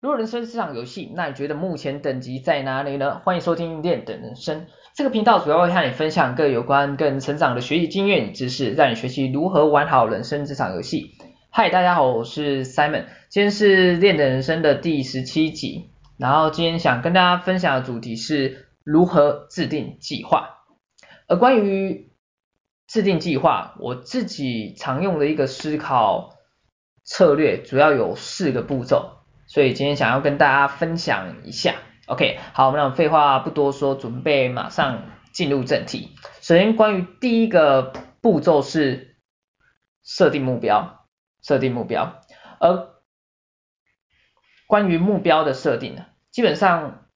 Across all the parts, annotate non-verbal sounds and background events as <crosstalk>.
如果人生是场游戏，那你觉得目前等级在哪里呢？欢迎收听练的人生这个频道，主要会和你分享各有关个人成长的学习经验与知识，让你学习如何玩好人生这场游戏。嗨，大家好，我是 Simon，今天是练的人生的第十七集，然后今天想跟大家分享的主题是如何制定计划。而关于制定计划，我自己常用的一个思考策略，主要有四个步骤。所以今天想要跟大家分享一下，OK，好，那废话不多说，准备马上进入正题。首先，关于第一个步骤是设定目标，设定目标。而关于目标的设定呢，基本上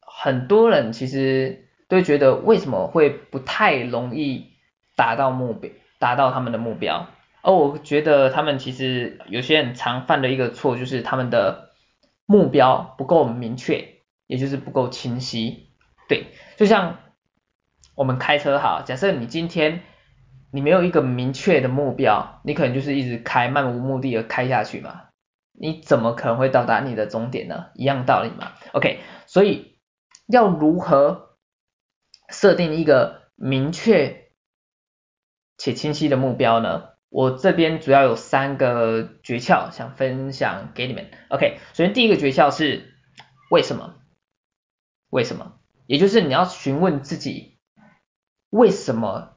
很多人其实都觉得为什么会不太容易达到目标，达到他们的目标。而我觉得他们其实有些人常犯的一个错就是他们的目标不够明确，也就是不够清晰。对，就像我们开车哈，假设你今天你没有一个明确的目标，你可能就是一直开，漫无目的的开下去嘛，你怎么可能会到达你的终点呢？一样道理嘛。OK，所以要如何设定一个明确且清晰的目标呢？我这边主要有三个诀窍想分享给你们。OK，首先第一个诀窍是为什么？为什么？也就是你要询问自己为什么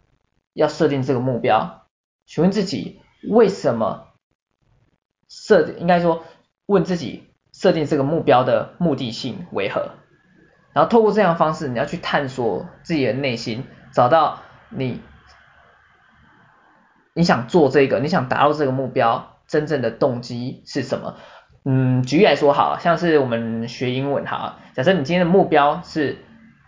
要设定这个目标？询问自己为什么设定，应该说问自己设定这个目标的目的性为何？然后透过这样的方式，你要去探索自己的内心，找到你。你想做这个，你想达到这个目标，真正的动机是什么？嗯，举例来说，好像是我们学英文，哈，假设你今天的目标是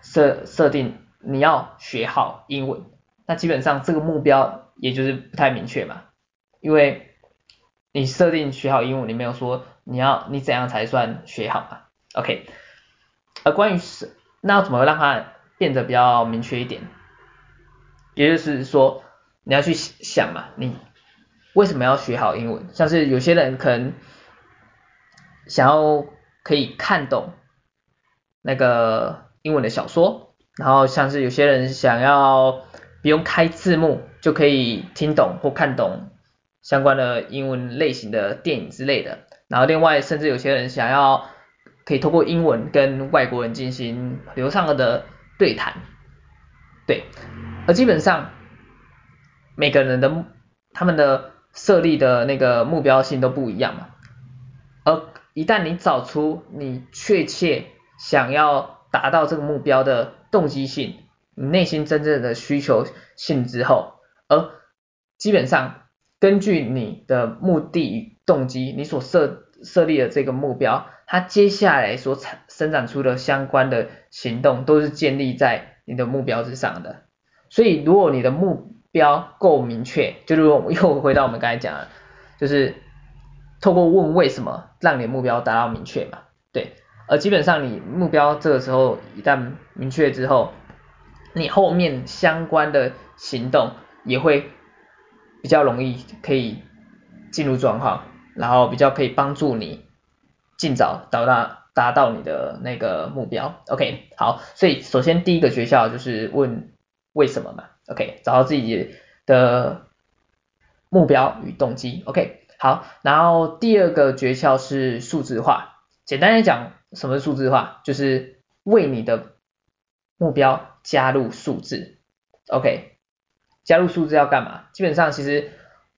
设设定你要学好英文，那基本上这个目标也就是不太明确嘛，因为你设定学好英文，你没有说你要你怎样才算学好嘛？OK，而关于是那要怎么让它变得比较明确一点？也就是说。你要去想嘛，你为什么要学好英文？像是有些人可能想要可以看懂那个英文的小说，然后像是有些人想要不用开字幕就可以听懂或看懂相关的英文类型的电影之类的。然后另外甚至有些人想要可以通过英文跟外国人进行流畅的对谈，对，而基本上。每个人的他们的设立的那个目标性都不一样嘛，而一旦你找出你确切想要达到这个目标的动机性，你内心真正的需求性之后，而基本上根据你的目的与动机，你所设设立的这个目标，它接下来所产生产出的相关的行动都是建立在你的目标之上的，所以如果你的目标够明确，就是又回到我们刚才讲的，就是透过问为什么，让你的目标达到明确嘛，对，而基本上你目标这个时候一旦明确之后，你后面相关的行动也会比较容易可以进入状况，然后比较可以帮助你尽早到达达到你的那个目标，OK，好，所以首先第一个诀窍就是问为什么嘛。OK，找到自己的目标与动机。OK，好，然后第二个诀窍是数字化。简单来讲，什么是数字化？就是为你的目标加入数字。OK，加入数字要干嘛？基本上，其实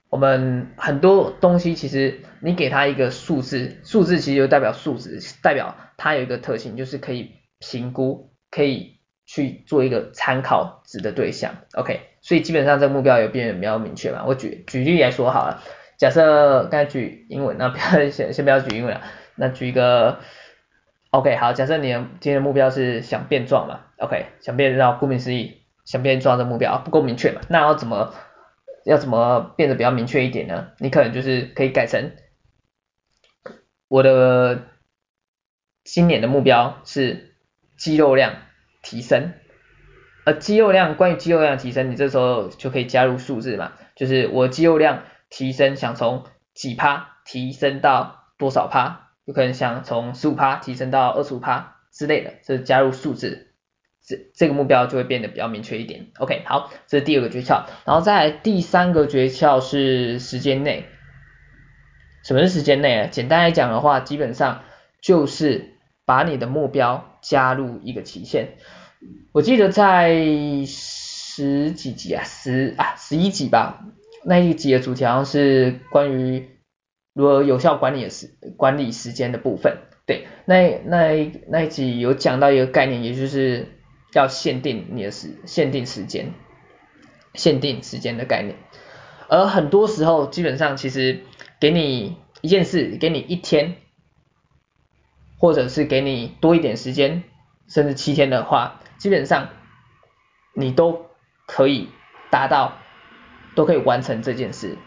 我们很多东西，其实你给它一个数字，数字其实就代表数值，代表它有一个特性，就是可以评估，可以。去做一个参考值的对象，OK，所以基本上这个目标有变得比较明确嘛。我举举例来说好了，假设刚才举英文，那不要 <laughs> 先先不要举英文了，那举一个，OK，好，假设你今天的目标是想变壮嘛，OK，想变壮，顾名思义，想变壮的目标不够明确嘛，那要怎么要怎么变得比较明确一点呢？你可能就是可以改成我的今年的目标是肌肉量。提升，而肌肉量，关于肌肉量提升，你这时候就可以加入数字嘛，就是我肌肉量提升，想从几趴提升到多少趴，有可能想从十五趴提升到二十五趴之类的，这加入数字，这这个目标就会变得比较明确一点。OK，好，这是第二个诀窍，然后再来第三个诀窍是时间内。什么是时间内啊？简单来讲的话，基本上就是把你的目标加入一个期限。我记得在十几集啊，十啊十一集吧，那一集的主题好像是关于如何有效管理时管理时间的部分。对，那那那一集有讲到一个概念，也就是要限定你的时限定时间，限定时间的概念。而很多时候，基本上其实给你一件事，给你一天，或者是给你多一点时间，甚至七天的话，基本上你都可以达到，都可以完成这件事，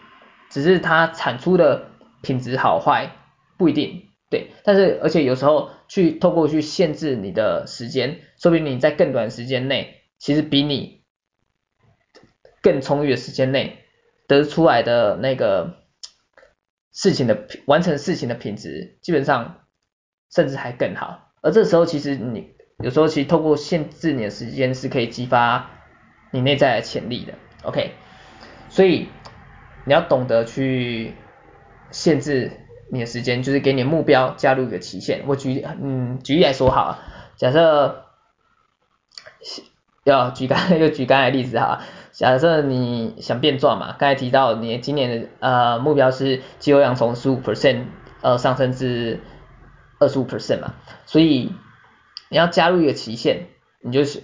只是它产出的品质好坏不一定，对，但是而且有时候去透过去限制你的时间，说不定你在更短时间内，其实比你更充裕的时间内得出来的那个事情的完成事情的品质，基本上甚至还更好，而这时候其实你。有时候其实透过限制你的时间是可以激发你内在的潜力的，OK，所以你要懂得去限制你的时间，就是给你的目标加入一个期限。我举嗯举例来说好，假设要举刚才 <laughs> 又举刚才的例子哈，假设你想变壮嘛，刚才提到你今年的呃目标是肌肉量从十五 percent 呃上升至二十五 percent 嘛，所以。你要加入一个期限，你就是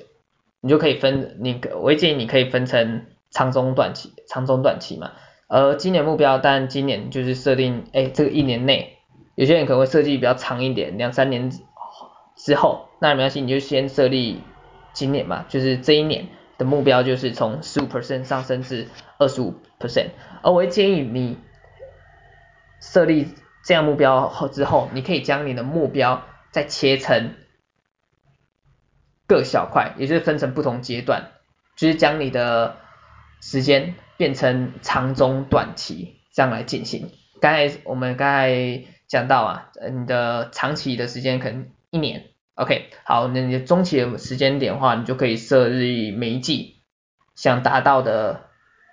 你就可以分，你我会建议你可以分成长中短期，长中短期嘛。而今年目标，但今年就是设定，哎，这个一年内，有些人可能会设计比较长一点，两三年之后，那没关系，你就先设立今年嘛，就是这一年的目标就是从十五 percent 上升至二十五 percent。而我会建议你设立这样目标后之后，你可以将你的目标再切成。各小块，也就是分成不同阶段，就是将你的时间变成长中短期这样来进行。刚才我们刚才讲到啊，你的长期的时间可能一年，OK，好，那你的中期的时间点的话，你就可以设立每一季想达到的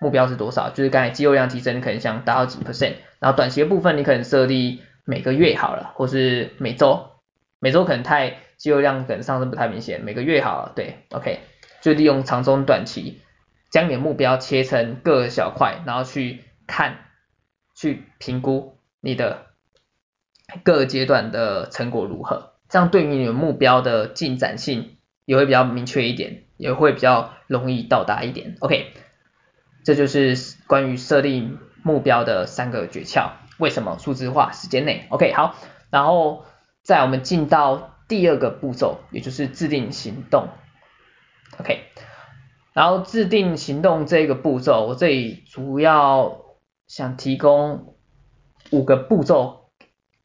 目标是多少，就是刚才肌肉量提升，可能想达到几 percent，然后短期的部分你可能设立每个月好了，或是每周，每周可能太。肌肉量可能上升不太明显，每个月好了，对，OK，就利用长中短期，将你的目标切成各小块，然后去看，去评估你的各阶段的成果如何，这样对于你的目标的进展性也会比较明确一点，也会比较容易到达一点，OK，这就是关于设定目标的三个诀窍，为什么数字化时间内，OK，好，然后在我们进到。第二个步骤，也就是制定行动，OK，然后制定行动这个步骤，我这里主要想提供五个步骤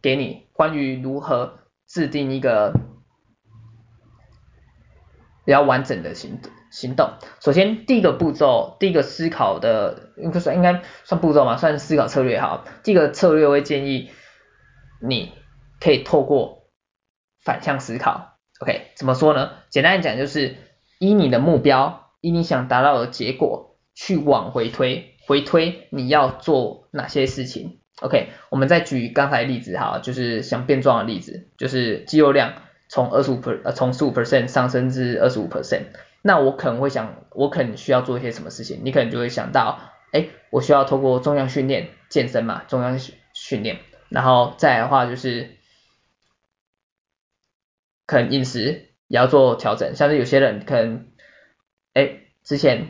给你，关于如何制定一个比较完整的行行动。首先，第一个步骤，第一个思考的，应该算应该算步骤嘛，算是思考策略哈。第一个策略我会建议你可以透过反向思考，OK，怎么说呢？简单讲就是依你的目标，依你想达到的结果去往回推，回推你要做哪些事情，OK。我们再举刚才例子哈，就是想变壮的例子，就是肌肉量从二十五 per 呃从十五 percent 上升至二十五 percent，那我可能会想，我可能需要做一些什么事情？你可能就会想到，哎，我需要透过重量训练、健身嘛，重量训训练，然后再的话就是。可能饮食也要做调整，像是有些人可能，哎，之前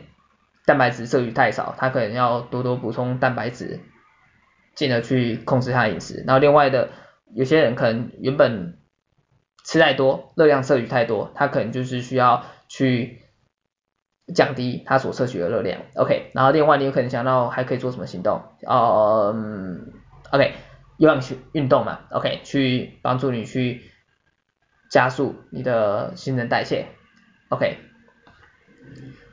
蛋白质摄取太少，他可能要多多补充蛋白质，进而去控制他的饮食。然后另外的，有些人可能原本吃太多，热量摄取太多，他可能就是需要去降低他所摄取的热量。OK，然后另外你有可能想到还可以做什么行动？哦，嗯，OK，有氧去运动嘛，OK，去帮助你去。加速你的新陈代谢，OK，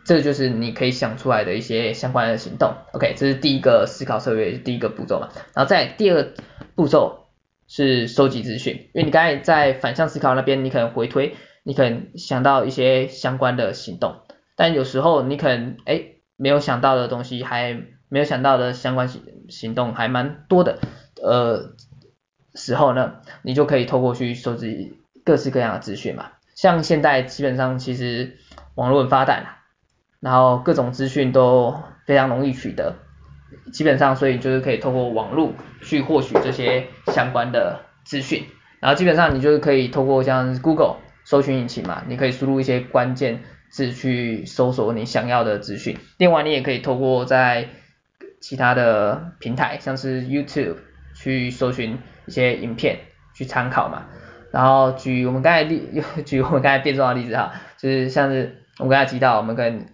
这就是你可以想出来的一些相关的行动，OK，这是第一个思考策略，第一个步骤嘛。然后在第二步骤，是收集资讯，因为你刚才在反向思考那边，你可能回推，你可能想到一些相关的行动，但有时候你可能哎没有想到的东西，还没有想到的相关行行动还蛮多的，呃时候呢，你就可以透过去收集各式各样的资讯嘛，像现在基本上其实网络很发达，然后各种资讯都非常容易取得。基本上，所以就是可以透过网络去获取这些相关的资讯，然后基本上你就是可以透过像 Google 搜寻引擎嘛，你可以输入一些关键字去搜索你想要的资讯。另外，你也可以透过在其他的平台，像是 YouTube 去搜寻一些影片去参考嘛。然后举我们刚才例，<laughs> 举我们刚才变装的例子哈，就是像是我们刚才提到，我们可能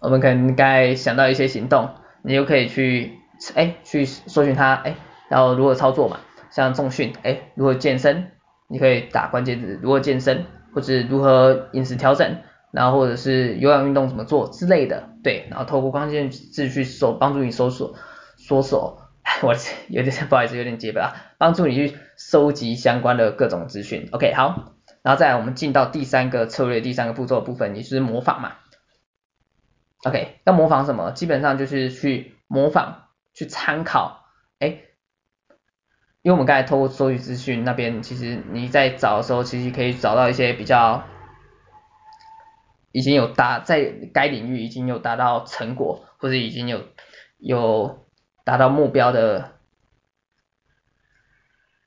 我们可能刚才想到一些行动。你就可以去哎去搜寻它哎，然后如何操作嘛，像重训哎，如何健身，你可以打关键字如何健身，或者如何饮食调整，然后或者是有氧运动怎么做之类的，对，然后透过关键字去搜，帮助你搜索，搜索，<laughs> 我有点不好意思有点结巴啊，帮助你去收集相关的各种资讯，OK 好，然后再来我们进到第三个策略第三个步骤的部分，也就是模仿嘛。OK，要模仿什么？基本上就是去模仿，去参考。哎，因为我们刚才透过收集资讯那边，其实你在找的时候，其实可以找到一些比较已经有达在该领域已经有达到成果，或者已经有有达到目标的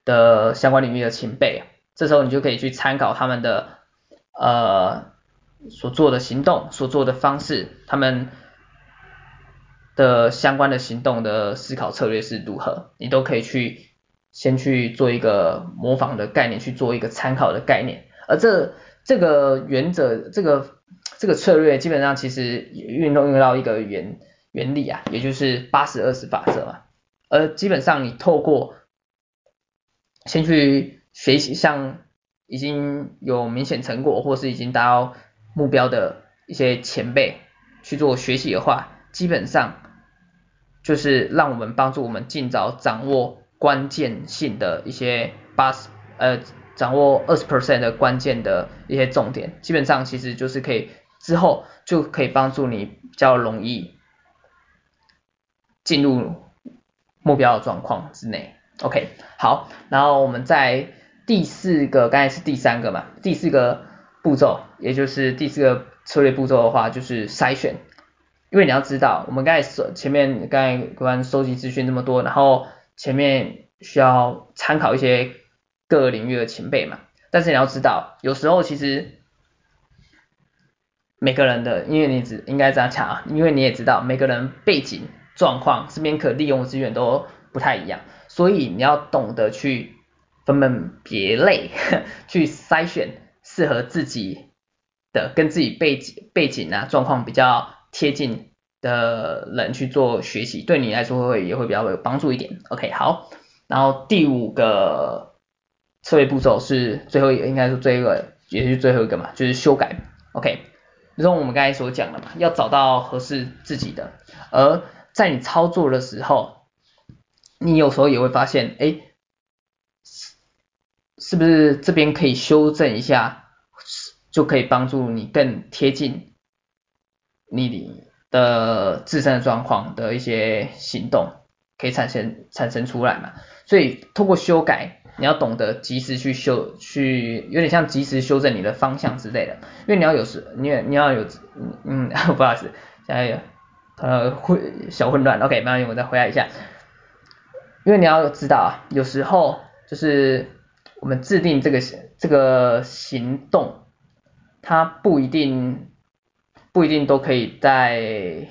的相关领域的前辈。这时候你就可以去参考他们的呃。所做的行动，所做的方式，他们的相关的行动的思考策略是如何，你都可以去先去做一个模仿的概念，去做一个参考的概念。而这这个原则，这个这个策略，基本上其实运动用到一个原原理啊，也就是八十二十法则嘛。而基本上你透过先去学习，像已经有明显成果，或是已经达到目标的一些前辈去做学习的话，基本上就是让我们帮助我们尽早掌握关键性的一些八十呃掌握二十 percent 的关键的一些重点，基本上其实就是可以之后就可以帮助你比较容易进入目标的状况之内。OK，好，然后我们在第四个，刚才是第三个嘛，第四个。步骤，也就是第四个策略步骤的话，就是筛选。因为你要知道，我们刚才收前面刚才关于收集资讯那么多，然后前面需要参考一些各个领域的前辈嘛。但是你要知道，有时候其实每个人的，因为你只应该这样讲啊，因为你也知道每个人背景状况、身边可利用的资源都不太一样，所以你要懂得去分门别类，<laughs> 去筛选。适合自己的跟自己背景背景啊状况比较贴近的人去做学习，对你来说会也会比较有帮助一点。OK，好，然后第五个策略步骤是最后一个，应该是最后一个，也是最后一个嘛，就是修改。OK，就像我们刚才所讲的嘛，要找到合适自己的，而在你操作的时候，你有时候也会发现，哎。是不是这边可以修正一下，就可以帮助你更贴近你的自身的状况的一些行动，可以产生产生出来嘛？所以通过修改，你要懂得及时去修，去有点像及时修正你的方向之类的。因为你要有时，你也你要有，嗯，<laughs> 不好意思，加油呃混小混乱，OK，慢慢我再回来一下。因为你要知道啊，有时候就是。我们制定这个这个行动，它不一定不一定都可以在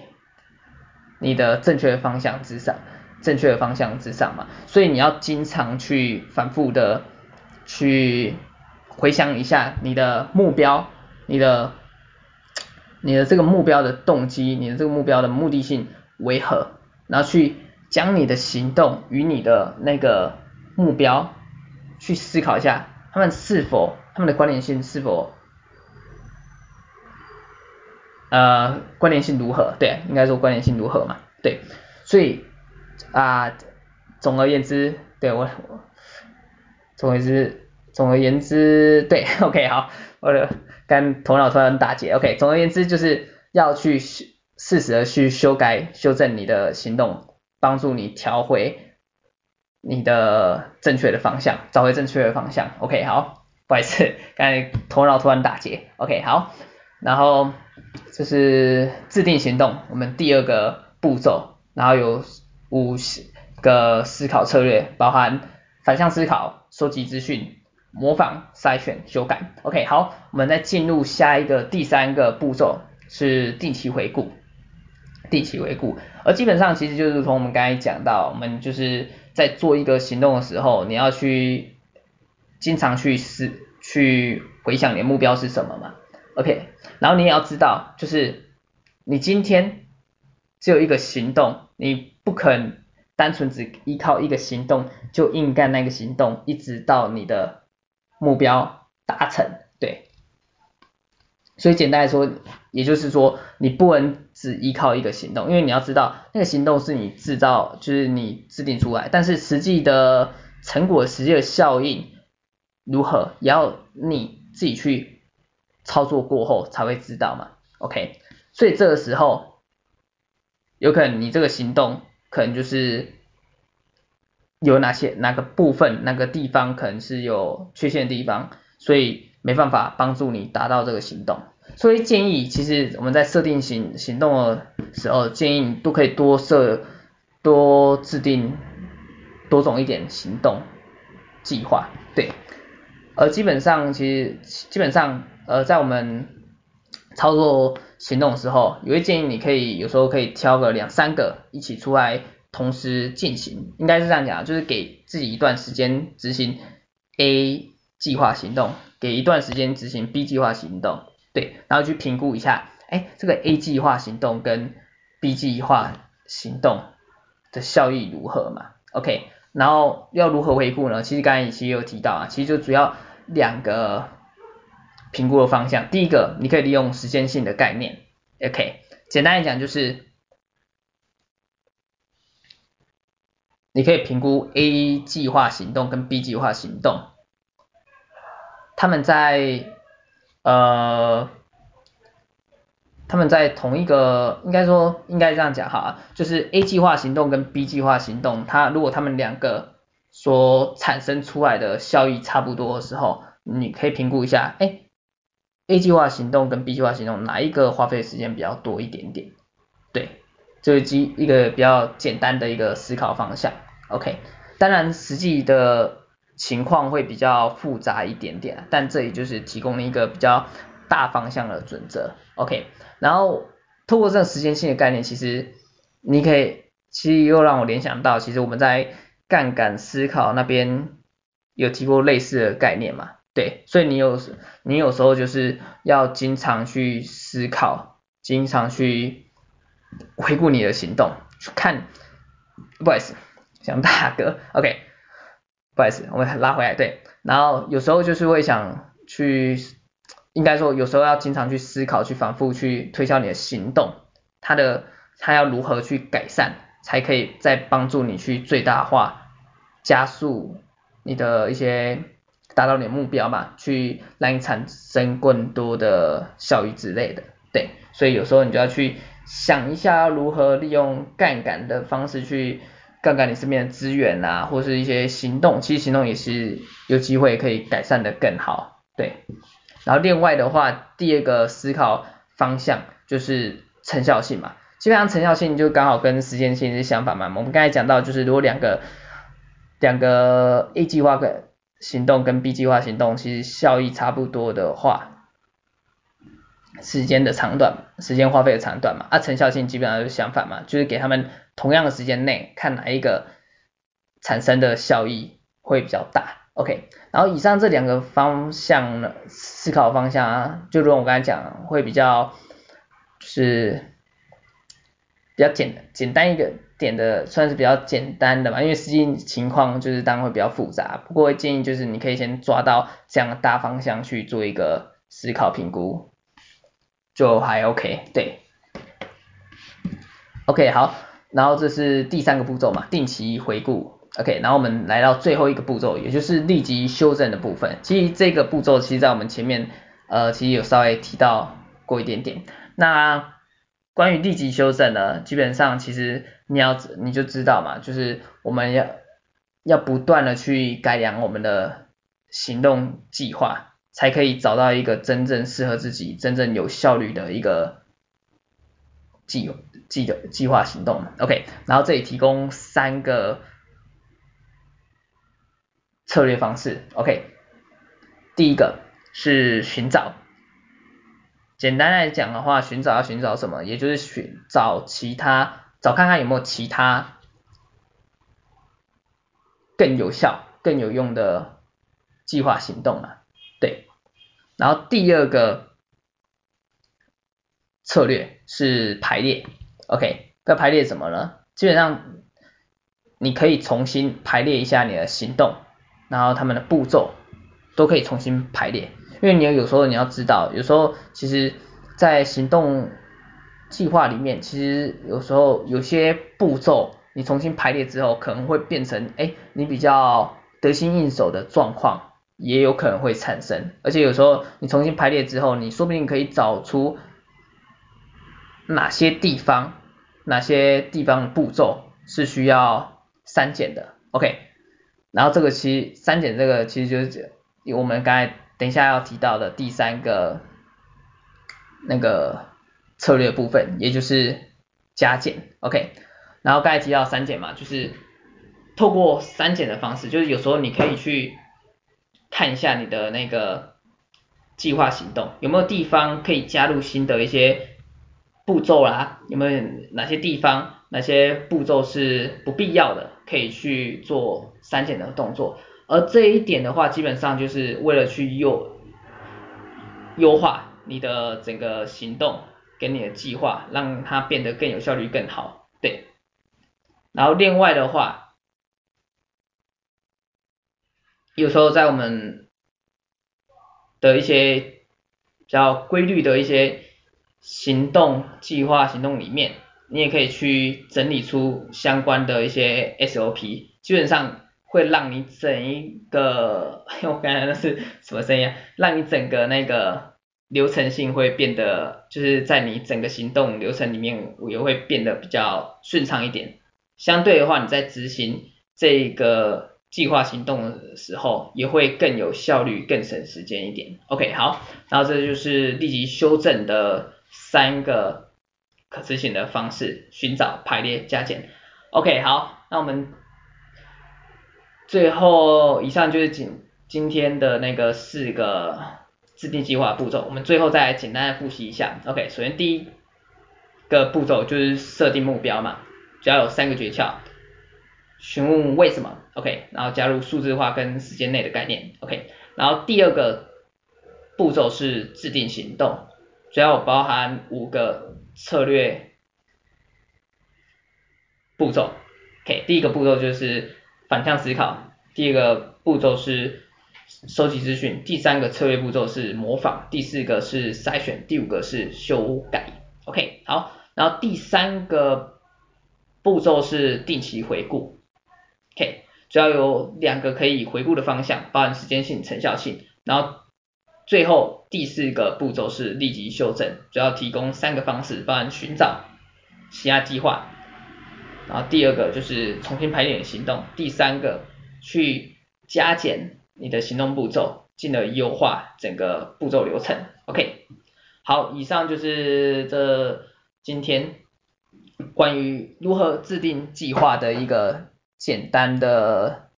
你的正确的方向之上，正确的方向之上嘛，所以你要经常去反复的去回想一下你的目标，你的你的这个目标的动机，你的这个目标的目的性为何，然后去将你的行动与你的那个目标。去思考一下，他们是否他们的关联性是否呃关联性如何？对，应该说关联性如何嘛？对，所以啊、总而言之，对我总而言之，总而言之，对，<laughs> OK，好，我的刚头脑突然打结，OK，总而言之就是要去适时的去修改、修正你的行动，帮助你调回你的正确的方向，找回正确的方向，OK，好，不好意思，刚才头脑突然打结，OK，好，然后就是制定行动，我们第二个步骤，然后有五十个思考策略，包含反向思考、收集资讯、模仿、筛选、修改，OK，好，我们再进入下一个第三个步骤是定期回顾，定期回顾，而基本上其实就是从我们刚才讲到，我们就是在做一个行动的时候，你要去经常去思去回想你的目标是什么嘛，OK，然后你也要知道，就是你今天只有一个行动，你不可能单纯只依靠一个行动就硬干那个行动，一直到你的目标达成，对。所以简单来说，也就是说，你不能只依靠一个行动，因为你要知道，那个行动是你制造，就是你制定出来，但是实际的成果、实际的效应如何，也要你自己去操作过后才会知道嘛。OK，所以这个时候，有可能你这个行动可能就是有哪些哪个部分、哪个地方可能是有缺陷的地方，所以。没办法帮助你达到这个行动，所以建议其实我们在设定行行动的时候，建议你都可以多设多制定多种一点行动计划，对。而基本上其实基本上呃在我们操作行动的时候，有一建议你可以有时候可以挑个两三个一起出来同时进行，应该是这样讲，就是给自己一段时间执行 A 计划行动。给一段时间执行 B 计划行动，对，然后去评估一下，哎，这个 A 计划行动跟 B 计划行动的效益如何嘛？OK，然后要如何回顾呢？其实刚才其实有提到啊，其实就主要两个评估的方向，第一个你可以利用时间性的概念，OK，简单来讲就是你可以评估 A 计划行动跟 B 计划行动。他们在呃，他们在同一个，应该说应该这样讲哈，就是 A 计划行动跟 B 计划行动，它如果他们两个所产生出来的效益差不多的时候，你可以评估一下，哎，A 计划行动跟 B 计划行动哪一个花费时间比较多一点点？就，是基一个比较简单的一个思考方向，OK，当然实际的。情况会比较复杂一点点，但这里就是提供了一个比较大方向的准则，OK。然后透过这个时间性的概念，其实你可以，其实又让我联想到，其实我们在杠杆思考那边有提过类似的概念嘛，对。所以你有你有时候就是要经常去思考，经常去回顾你的行动，去看，不好意思，想大哥，OK。不好意思，我们拉回来，对，然后有时候就是会想去，应该说有时候要经常去思考，去反复去推敲你的行动，它的它要如何去改善，才可以再帮助你去最大化、加速你的一些达到你的目标嘛，去让你产生更多的效益之类的，对，所以有时候你就要去想一下如何利用杠杆的方式去。杠杆你身边的资源啊，或是一些行动，其实行动也是有机会可以改善的更好，对。然后另外的话，第二个思考方向就是成效性嘛，基本上成效性就刚好跟时间性是相反嘛。我们刚才讲到，就是如果两个两个 A 计划的行动跟 B 计划行动其实效益差不多的话。时间的长短，时间花费的长短嘛，啊，成效性基本上就是相反嘛，就是给他们同样的时间内，看哪一个产生的效益会比较大，OK。然后以上这两个方向呢，思考方向啊，就如我刚才讲，会比较是比较简简单一个点的，算是比较简单的嘛，因为实际情况就是当然会比较复杂，不过建议就是你可以先抓到这样的大方向去做一个思考评估。就还 OK，对，OK 好，然后这是第三个步骤嘛，定期回顾 OK，然后我们来到最后一个步骤，也就是立即修正的部分。其实这个步骤，其实在我们前面呃，其实有稍微提到过一点点。那关于立即修正呢，基本上其实你要你就知道嘛，就是我们要要不断的去改良我们的行动计划，才可以找到一个真正适合自己、真正有效率的一个计计的计划行动。OK，然后这里提供三个。策略方式，OK，第一个是寻找，简单来讲的话，寻找要寻找什么？也就是寻找其他，找看看有没有其他更有效、更有用的计划行动啊？然后第二个策略是排列，OK，那排列什么呢？基本上你可以重新排列一下你的行动。然后他们的步骤都可以重新排列，因为你有时候你要知道，有时候其实，在行动计划里面，其实有时候有些步骤你重新排列之后，可能会变成，哎，你比较得心应手的状况，也有可能会产生。而且有时候你重新排列之后，你说不定可以找出哪些地方，哪些地方的步骤是需要删减的。OK。然后这个其实删减这个其实就是我们刚才等一下要提到的第三个那个策略部分，也就是加减，OK。然后刚才提到删减嘛，就是透过删减的方式，就是有时候你可以去看一下你的那个计划行动有没有地方可以加入新的一些步骤啦，有没有哪些地方哪些步骤是不必要的，可以去做。删减的动作，而这一点的话，基本上就是为了去优优化你的整个行动跟你的计划，让它变得更有效率更好，对。然后另外的话，有时候在我们的一些比较规律的一些行动计划行动里面，你也可以去整理出相关的一些 SOP，基本上。会让你整一个，<laughs> 我刚才那是什么声音啊？让你整个那个流程性会变得，就是在你整个行动流程里面我也会变得比较顺畅一点。相对的话，你在执行这个计划行动的时候，也会更有效率、更省时间一点。OK，好，然后这就是立即修正的三个可执行的方式：寻找、排列、加减。OK，好，那我们。最后，以上就是今今天的那个四个制定计划步骤，我们最后再来简单的复习一下。OK，首先第一个步骤就是设定目标嘛，主要有三个诀窍，询问为什么，OK，然后加入数字化跟时间内的概念，OK，然后第二个步骤是制定行动，主要包含五个策略步骤，OK，第一个步骤就是。反向思考，第二个步骤是收集资讯，第三个策略步骤是模仿，第四个是筛选，第五个是修改。OK，好，然后第三个步骤是定期回顾。OK，主要有两个可以回顾的方向，包含时间性、成效性。然后最后第四个步骤是立即修正，主要提供三个方式，包含寻找、其他计划。然后第二个就是重新排列行动，第三个去加减你的行动步骤，进而优化整个步骤流程。OK，好，以上就是这今天关于如何制定计划的一个简单的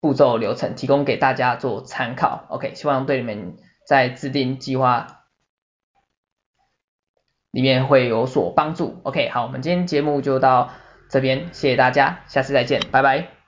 步骤流程，提供给大家做参考。OK，希望对你们在制定计划里面会有所帮助。OK，好，我们今天节目就到这边，谢谢大家，下次再见，拜拜。